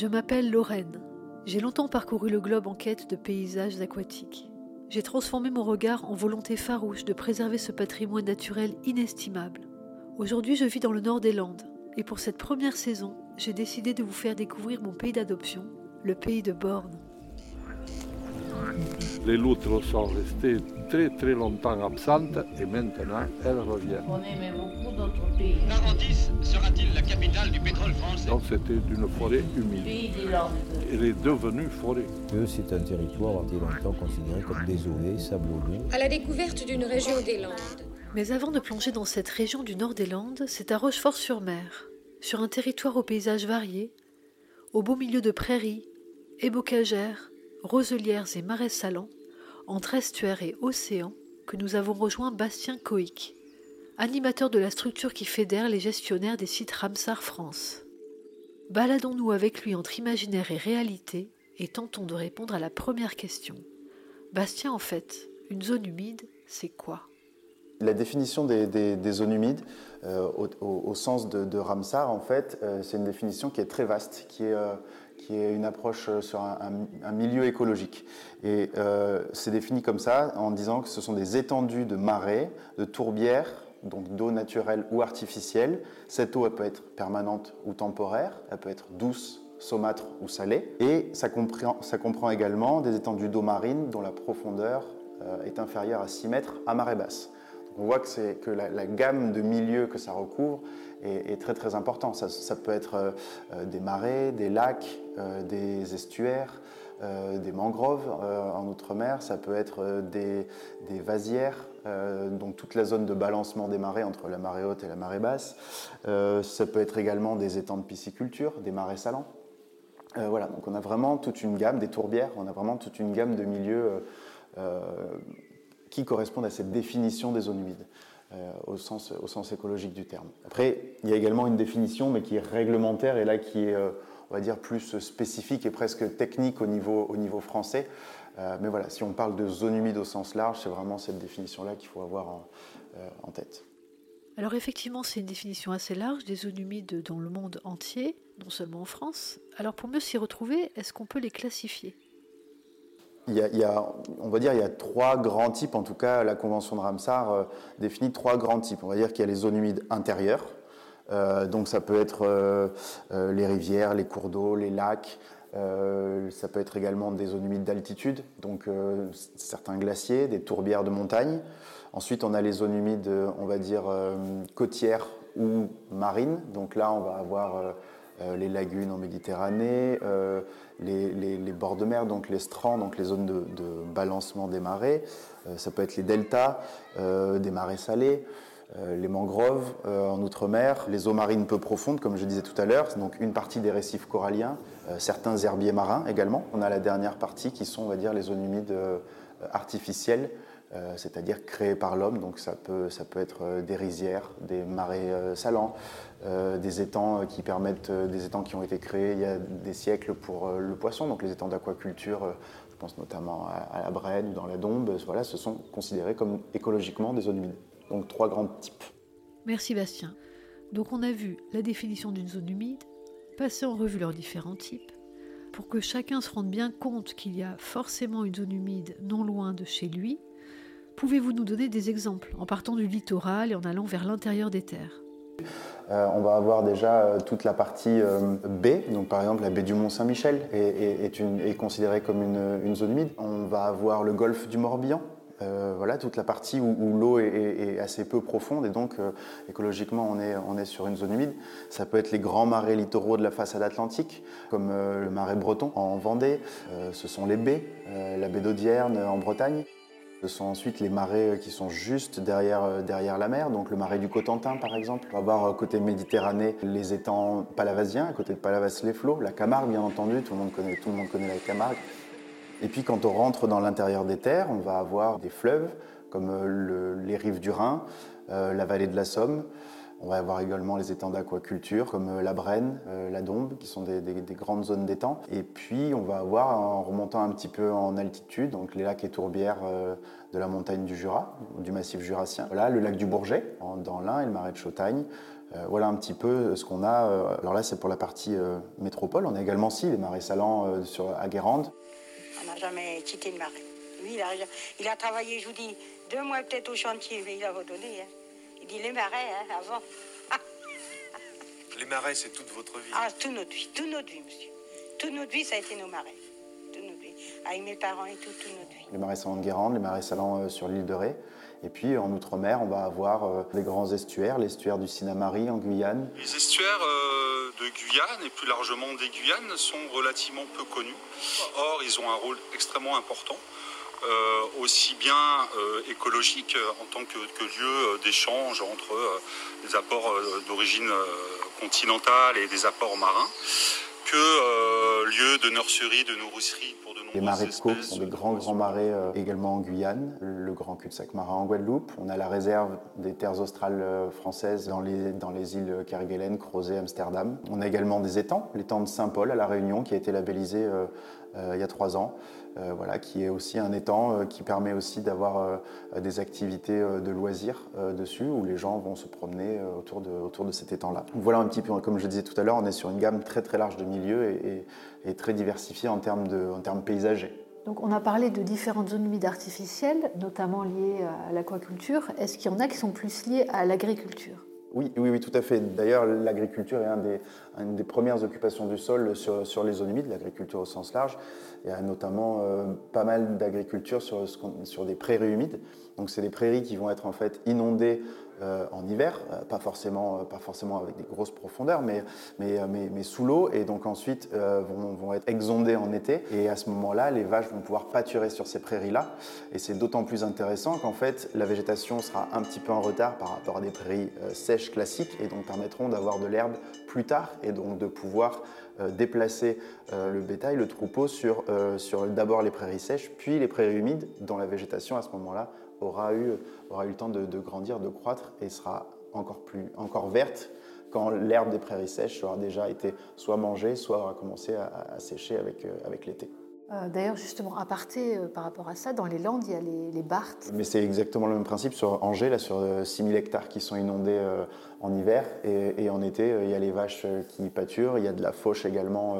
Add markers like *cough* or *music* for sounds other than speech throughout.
Je m'appelle Lorraine. J'ai longtemps parcouru le globe en quête de paysages aquatiques. J'ai transformé mon regard en volonté farouche de préserver ce patrimoine naturel inestimable. Aujourd'hui, je vis dans le nord des Landes, et pour cette première saison, j'ai décidé de vous faire découvrir mon pays d'adoption, le pays de Borne. Les loutres sont restées très très longtemps absentes et maintenant elles reviennent. On aimait beaucoup d'autres pays. Narandis sera-t-il la capitale du pétrole français? Donc c'était une forêt humide. pays des Landes. Elle est devenue forêt. Eux, c'est un territoire été longtemps considéré comme désolé, sablonneux. À la découverte d'une région des Landes. Mais avant de plonger dans cette région du nord des Landes, c'est à Rochefort-sur-Mer, sur un territoire aux paysages variés, au beau milieu de prairies, ébocagères, roselières et marais salants, entre estuaire et océan, que nous avons rejoint Bastien Coïc, animateur de la structure qui fédère les gestionnaires des sites Ramsar France. Baladons-nous avec lui entre imaginaire et réalité et tentons de répondre à la première question. Bastien, en fait, une zone humide, c'est quoi? La définition des, zones humides, euh, au, sens de, Ramsar, en fait, euh, c'est une définition qui est très vaste, qui est, euh, une approche sur un, milieu écologique. Et c'est défini comme ça en disant que ce sont des étendues de marais, de tourbières, donc d'eau naturelle ou artificielle. Cette eau, peut être permanente ou temporaire, elle peut être douce, saumâtre ou salée. Et ça comprend, ça comprend également des étendues d'eau marine dont la profondeur est inférieure à 6 mètres à marée basse. On voit que, que la, gamme de milieux que ça recouvre est, très très important. Ça, peut être euh, euh, des marais, des lacs, euh, des estuaires, des mangroves en outre-mer, ça peut être des, des vasières, donc toute la zone de balancement des marées entre la marée haute et la marée basse. Ça peut être également des étangs de pisciculture, des marais salants. Voilà, donc on a vraiment toute une gamme, des tourbières, on a vraiment toute une gamme de milieux qui correspondent à cette définition des zones humides. euh, au, sens, écologique du terme. Après, il y a également une définition, mais qui est réglementaire et là qui est, euh, on va dire, plus spécifique et presque technique au niveau, au niveau français. Euh, mais voilà, si on parle de zone humide au sens large, c'est vraiment cette définition-là qu'il faut avoir en tête. Alors effectivement, c'est une définition assez large des zones humides dans le monde entier, non seulement en France. Alors pour mieux s'y retrouver, est-ce qu'on peut les classifier? Il y, a, on va dire il y a trois grands types, en tout cas la Convention de Ramsar euh, définit trois grands types. On va dire qu'il y a les zones humides intérieures, Euh, donc ça peut être euh, les rivières, les cours d'eau, les lacs, ça peut être également des zones humides d'altitude, donc certains glaciers, des tourbières de montagne. Ensuite on a les zones humides, on va dire côtières ou marines, donc là on va avoir les lagunes en Méditerranée, euh, les, bords de mer, donc les strands, donc les zones de, balancement des marées. Euh, ça peut être les deltas, euh, des marais salés, euh, les mangroves euh, en outre-mer, les eaux marines peu profondes, comme je disais tout à l'heure, donc une partie des récifs coralliens, euh, certains herbiers marins également. On a la dernière partie qui sont, on va dire, les zones humides euh, artificielles, euh, c'est-à-dire créées par l'homme. Donc ça peut, ça peut être euh, des rizières, des marais euh, salants, des étangs qui permettent, des étangs qui ont été créés il y a des siècles pour le poisson, donc les étangs d'aquaculture, je pense notamment à, la Brenne ou dans la Dombe, voilà, ce sont considérés comme écologiquement des zones humides. Donc trois grands types. Merci Bastien. Donc on a vu la définition d'une zone humide, passé en revue leurs différents types, pour que chacun se rende bien compte qu'il y a forcément une zone humide non loin de chez lui. Pouvez-vous nous donner des exemples en partant du littoral et en allant vers l'intérieur des terres Euh, on va avoir déjà euh, toute la partie euh, baie, donc par exemple la baie du Mont-Saint-Michel est, considérée comme une, zone humide. On va avoir le golfe du Morbihan, voilà, toute la partie où, l'eau est, assez peu profonde et donc écologiquement on est, sur une zone humide. Ça peut être les grands marais littoraux de la façade atlantique, comme le marais breton en Vendée, ce sont les baies, la baie d'Audierne en Bretagne. Ce sont ensuite les marais euh, qui sont juste derrière, euh, derrière la mer, donc le marais du Cotentin par exemple. On va avoir euh, côté Méditerranée les étangs palavasiens, à côté de Palavas-les-Flots, la Camargue bien entendu, tout le monde connaît, la Camargue. Et puis quand on rentre dans l'intérieur des terres, on va avoir des fleuves comme le- les rives du Rhin, la vallée de la Somme, On va avoir également les étangs d'aquaculture comme euh, la Brenne, euh, la Dombe, qui sont des, grandes zones d'étangs. Et puis on va avoir, en remontant un petit peu en altitude, donc les lacs et tourbières euh, de la montagne du Jura, du massif jurassien. Voilà, le lac du Bourget, dans l'Ain et le marais de Chautagne. voilà un petit peu ce qu'on a. alors là, c'est pour la partie métropole. On a également aussi les marais salants sur, à Guérande. On n'a jamais quitté le marais. Lui, il a, il a, travaillé, je vous dis, deux mois peut-être au chantier, mais il a redonné. Hein les marais, hein, avant. *laughs* les marais, c'est toute votre vie Ah, toute notre vie, toute notre vie, monsieur. Toute notre vie, ça a été nos marais. Toute notre vie. Avec mes parents et tout, toute notre vie. Les marais salants de Guérande, les marais salants euh, sur l'île de Ré. Et puis en Outre-mer, on va avoir euh, les grands estuaires, l'estuaire du Sinamari en Guyane. Les estuaires euh, de Guyane et plus largement des Guyanes sont relativement peu connus. Or, ils ont un rôle extrêmement important. Euh, aussi bien euh, écologique euh, en tant que, lieu d'échange entre des apports d'origine continentale et des apports marins, que lieu de nurserie, de nourricerie pour de nombreuses Les marais de Caux sont des grands, grands marais également en Guyane, le grand cul-de-sac marin en Guadeloupe. On a la réserve des terres australes françaises dans les, dans les îles Kerguelen, Crozet, Amsterdam. On a également des étangs, l'étang de Saint-Paul à La Réunion qui a été labellisé il y a trois ans. Euh, voilà, qui est aussi un étang euh, qui permet aussi d'avoir euh, des activités de loisirs dessus, où les gens vont se promener autour de, cet étang-là. Voilà un petit peu, comme je disais tout à l'heure, on est sur une gamme très très large de milieux et, très diversifiée en termes, de, en termes paysagers. Donc on a parlé de différentes zones humides artificielles, notamment liées à l'aquaculture. Est-ce qu'il y en a qui sont plus liées à l'agriculture? Oui, oui, oui, tout à fait. D'ailleurs, l'agriculture est une des premières occupations du sol sur, sur les zones humides, l'agriculture au sens large. Il y a notamment euh, pas mal d'agriculture sur, sur des prairies humides. Donc, c'est des prairies qui vont être en fait inondées euh, en hiver, euh, pas, forcément, pas forcément avec des grosses profondeurs, mais, mais, sous l'eau, et donc ensuite vont, vont, être exondées en été. Et à ce moment-là, les vaches vont pouvoir pâturer sur ces prairies-là. Et c'est d'autant plus intéressant qu'en fait, la végétation sera un petit peu en retard par rapport à des prairies sèches classiques, et donc permettront d'avoir de l'herbe plus tard, et donc de pouvoir euh, déplacer euh, le bétail, le troupeau, sur, euh, sur d'abord les prairies sèches, puis les prairies humides, dont la végétation à ce moment-là aura eu, aura eu le temps de, grandir, de croître et sera encore, plus, encore verte quand l'herbe des prairies sèches aura déjà été soit mangée, soit aura commencé à, sécher avec, avec l'été. D'ailleurs, justement, à parté par rapport à ça, dans les Landes, il y a les, les Barthes. Mais c'est exactement le même principe sur Angers, là, sur 6000 hectares qui sont inondés en hiver. Et, en été, euh, il y a les vaches euh, qui pâturent, il y a de la fauche également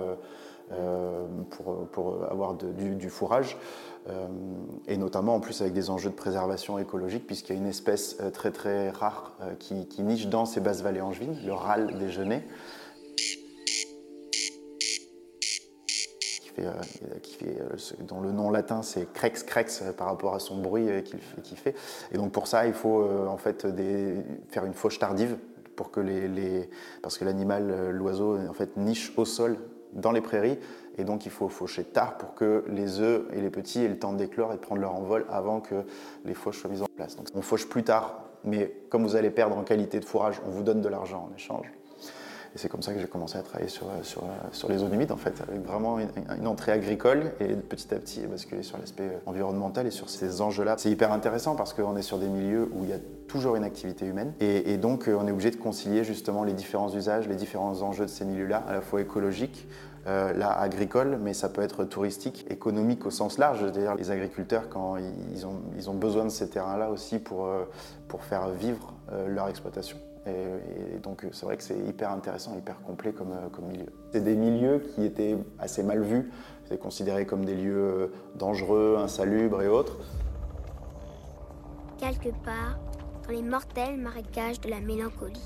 euh, pour, pour, avoir du, fourrage. Et notamment en plus avec des enjeux de préservation écologique, puisqu'il y a une espèce très très rare qui, niche dans ces basses vallées angevines, le râle déjeuner. Qui fait, dont le nom latin c'est crex crex par rapport à son bruit qu'il fait, Et donc pour ça, il faut en fait faire une fauche tardive pour que les, parce que l'animal, euh, l'oiseau, en fait, niche au sol dans les prairies, et donc il faut faucher tard pour que les œufs et les petits aient le temps d'éclore et de prendre leur envol avant que les fauches soient mises en place. Donc on fauche plus tard, mais comme vous allez perdre en qualité de fourrage, on vous donne de l'argent en échange. Et c'est comme ça que j'ai commencé à travailler sur, sur, sur, les zones humides, en fait, avec vraiment une, entrée agricole et petit à petit basculer sur l'aspect environnemental et sur ces enjeux-là. C'est hyper intéressant parce qu'on est sur des milieux où il y a toujours une activité humaine et, donc on est obligé de concilier justement les différents usages, les différents enjeux de ces milieux-là, à la fois écologiques, euh, là agricole, mais ça peut être touristique, économique au sens large. C'est-à-dire les agriculteurs, quand ils ont, besoin de ces terrains-là aussi pour, euh, faire vivre euh, leur exploitation. Et, donc c'est vrai que c'est hyper intéressant, hyper complet comme, comme milieu. C'est des milieux qui étaient assez mal vus, c'est considéré comme des lieux dangereux, insalubres et autres. Quelque part dans les mortels marécages de la mélancolie.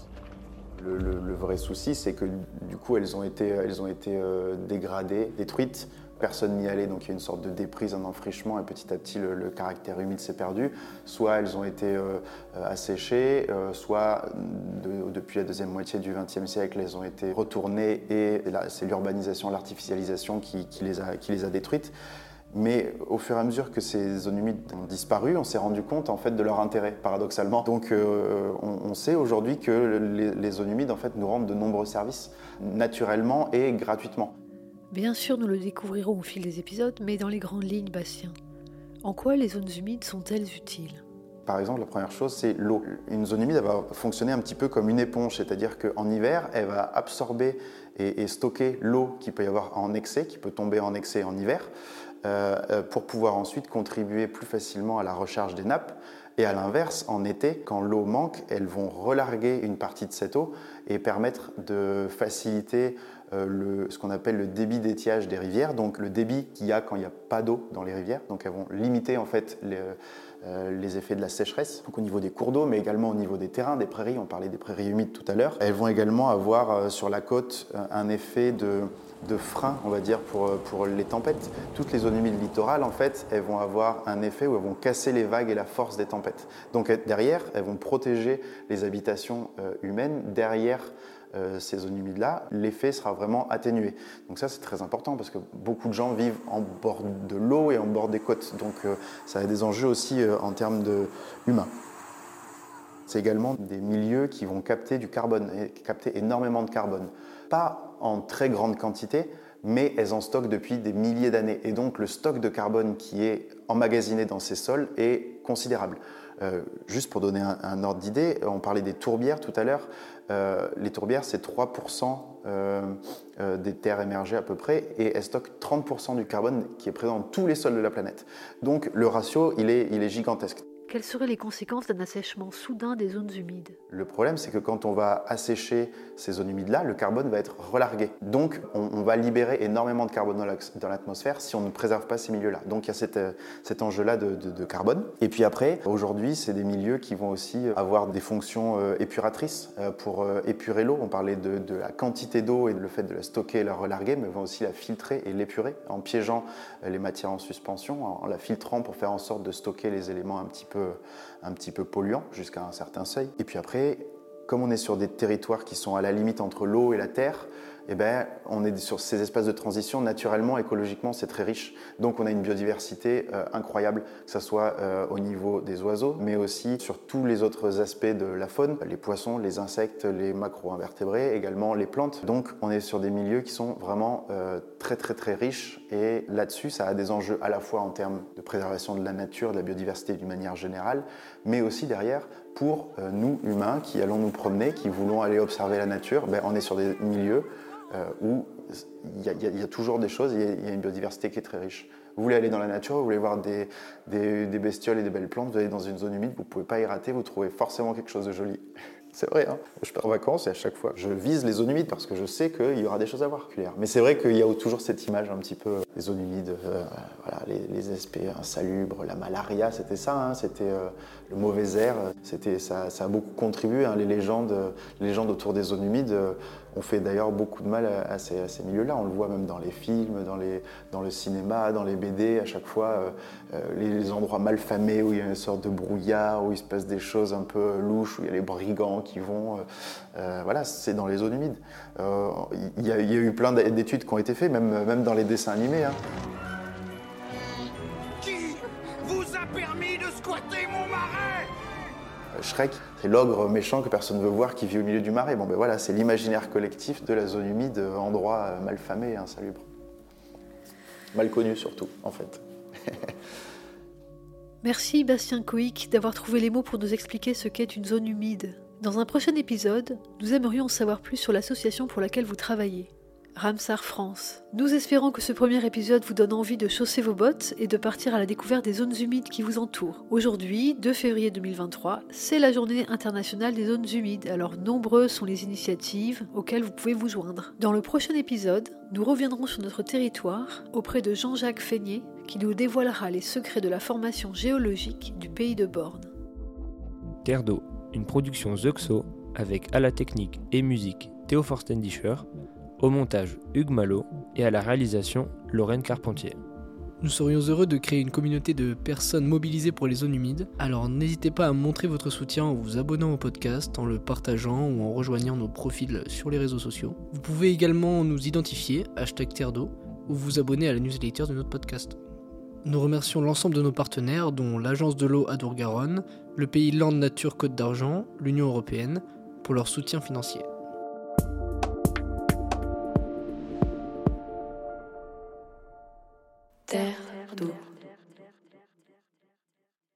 Le, vrai souci, c'est que du coup, elles ont été, elles ont été euh, dégradées, détruites personne n'y allait, donc il y a une sorte de déprise, un enfrichement, et petit à petit le, caractère humide s'est perdu. Soit elles ont été euh, asséchées, euh, soit depuis la deuxième moitié du XXe siècle, elles ont été retournées, et c'est l'urbanisation, l'artificialisation qui, les a, qui les a détruites. Mais au fur et à mesure que ces zones humides ont disparu, on s'est rendu compte en fait de leur intérêt, paradoxalement. Donc euh, on, sait aujourd'hui que les, les, zones humides en fait nous rendent de nombreux services naturellement et gratuitement. Bien sûr, nous le découvrirons au fil des épisodes, mais dans les grandes lignes, Bastien. En quoi les zones humides sont-elles utiles? Par exemple, la première chose, c'est l'eau. Une zone humide, elle va fonctionner un petit peu comme une éponge, c'est-à-dire qu'en hiver, elle va absorber et, stocker l'eau qu'il peut y avoir en excès, qui peut tomber en excès en hiver, pour pouvoir ensuite contribuer plus facilement à la recharge des nappes. Et à l'inverse, en été, quand l'eau manque, elles vont relarguer une partie de cette eau et permettre de faciliter euh, le, ce qu'on appelle le débit d'étiage des rivières, donc le débit qu'il y a quand il n'y a pas d'eau dans les rivières. Donc elles vont limiter en fait les, euh, les effets de la sécheresse, donc au niveau des cours d'eau, mais également au niveau des terrains, des prairies. On parlait des prairies humides tout à l'heure. Elles vont également avoir euh, sur la côte un effet de, de frein, on va dire, pour, pour les tempêtes. Toutes les zones humides littorales, en fait, elles vont avoir un effet où elles vont casser les vagues et la force des tempêtes. Donc derrière, elles vont protéger les habitations humaines derrière euh, ces zones humides-là, l'effet sera vraiment atténué. Donc ça, c'est très important parce que beaucoup de gens vivent en bord de l'eau et en bord des côtes. Donc euh, ça a des enjeux aussi euh, en termes de humains. C'est également des milieux qui vont capter du carbone, capter énormément de carbone. Pas en très grande quantité, mais elles en stockent depuis des milliers d'années. Et donc le stock de carbone qui est emmagasiné dans ces sols est considérable. juste pour donner un ordre d'idée, on parlait des tourbières tout à l'heure. Euh, les tourbières, c'est 3% euh, euh, des terres émergées à peu près, et elles stockent 30% du carbone qui est présent dans tous les sols de la planète. Donc le ratio, il est gigantesque. Quelles seraient les conséquences d'un assèchement soudain des zones humides Le problème, c'est que quand on va assécher ces zones humides-là, le carbone va être relargué. Donc, on, va libérer énormément de carbone dans l'atmosphère si on ne préserve pas ces milieux-là. Donc, il y a cet, euh, enjeu-là de, carbone. Et puis après, aujourd'hui, c'est des milieux qui vont aussi avoir des fonctions euh, épuratrices euh, pour épurer l'eau. On parlait de, la quantité d'eau et le fait de la stocker et la relarguer, mais vont aussi la filtrer et l'épurer en piégeant les matières en suspension, en la filtrant pour faire en sorte de stocker les éléments un petit peu un petit peu polluant jusqu'à un certain seuil. Et puis après, comme on est sur des territoires qui sont à la limite entre l'eau et la terre, eh ben, on est sur ces espaces de transition, naturellement, écologiquement, c'est très riche. Donc on a une biodiversité euh, incroyable, que ce soit euh, au niveau des oiseaux, mais aussi sur tous les autres aspects de la faune, les poissons, les insectes, les macro-invertébrés, également les plantes. Donc on est sur des milieux qui sont vraiment euh, très très très riches et là-dessus, ça a des enjeux à la fois en termes de préservation de la nature, de la biodiversité d'une manière générale, mais aussi derrière pour nous humains qui allons nous promener, qui voulons aller observer la nature, ben, on est sur des milieux euh, où il y, a toujours des choses, il y, a une biodiversité qui est très riche. Vous voulez aller dans la nature, vous voulez voir des, bestioles et des belles plantes, vous allez dans une zone humide, vous ne pouvez pas y rater, vous trouvez forcément quelque chose de joli. *laughs* C'est vrai, hein je pars en vacances et à chaque fois, je vise les zones humides parce que je sais qu'il y aura des choses à voir. Mais c'est vrai qu'il y a toujours cette image un petit peu des zones humides, euh, voilà, les, aspects insalubres, la malaria, c'était ça, hein, c'était euh, le mauvais air. C'était, ça, a beaucoup contribué, hein, les, légendes, les légendes autour des zones humides. On fait d'ailleurs beaucoup de mal à, ces, milieux-là. On le voit même dans les films, dans, le cinéma, dans les BD. À chaque fois, euh, euh, les, endroits mal famés où il y a une sorte de brouillard, où il se passe des choses un peu louches, où il y a les brigands qui vont. Euh, voilà, c'est dans les zones humides. Il y, a eu plein d'études qui ont été faites, même, même dans les dessins animés. Hein. Shrek, c'est l'ogre méchant que personne ne veut voir qui vit au milieu du marais. Bon ben voilà, c'est l'imaginaire collectif de la zone humide, endroit mal famé et insalubre. Mal connu surtout, en fait. *laughs* Merci Bastien Coïc d'avoir trouvé les mots pour nous expliquer ce qu'est une zone humide. Dans un prochain épisode, nous aimerions en savoir plus sur l'association pour laquelle vous travaillez. Ramsar France. Nous espérons que ce premier épisode vous donne envie de chausser vos bottes et de partir à la découverte des zones humides qui vous entourent. Aujourd'hui, 2 février 2023, c'est la journée internationale des zones humides, alors nombreuses sont les initiatives auxquelles vous pouvez vous joindre. Dans le prochain épisode, nous reviendrons sur notre territoire auprès de Jean-Jacques Feignet qui nous dévoilera les secrets de la formation géologique du pays de Borne. Terre d'eau, une production Zuxo avec à la technique et musique Théo Forstendischer au montage, Hugues Malo et à la réalisation, Lorraine Carpentier. Nous serions heureux de créer une communauté de personnes mobilisées pour les zones humides, alors n'hésitez pas à montrer votre soutien en vous abonnant au podcast, en le partageant ou en rejoignant nos profils sur les réseaux sociaux. Vous pouvez également nous identifier, hashtag Terre d'eau, ou vous abonner à la newsletter de notre podcast. Nous remercions l'ensemble de nos partenaires, dont l'Agence de l'eau Adour-Garonne, le pays Land Nature Côte d'Argent, l'Union Européenne, pour leur soutien financier.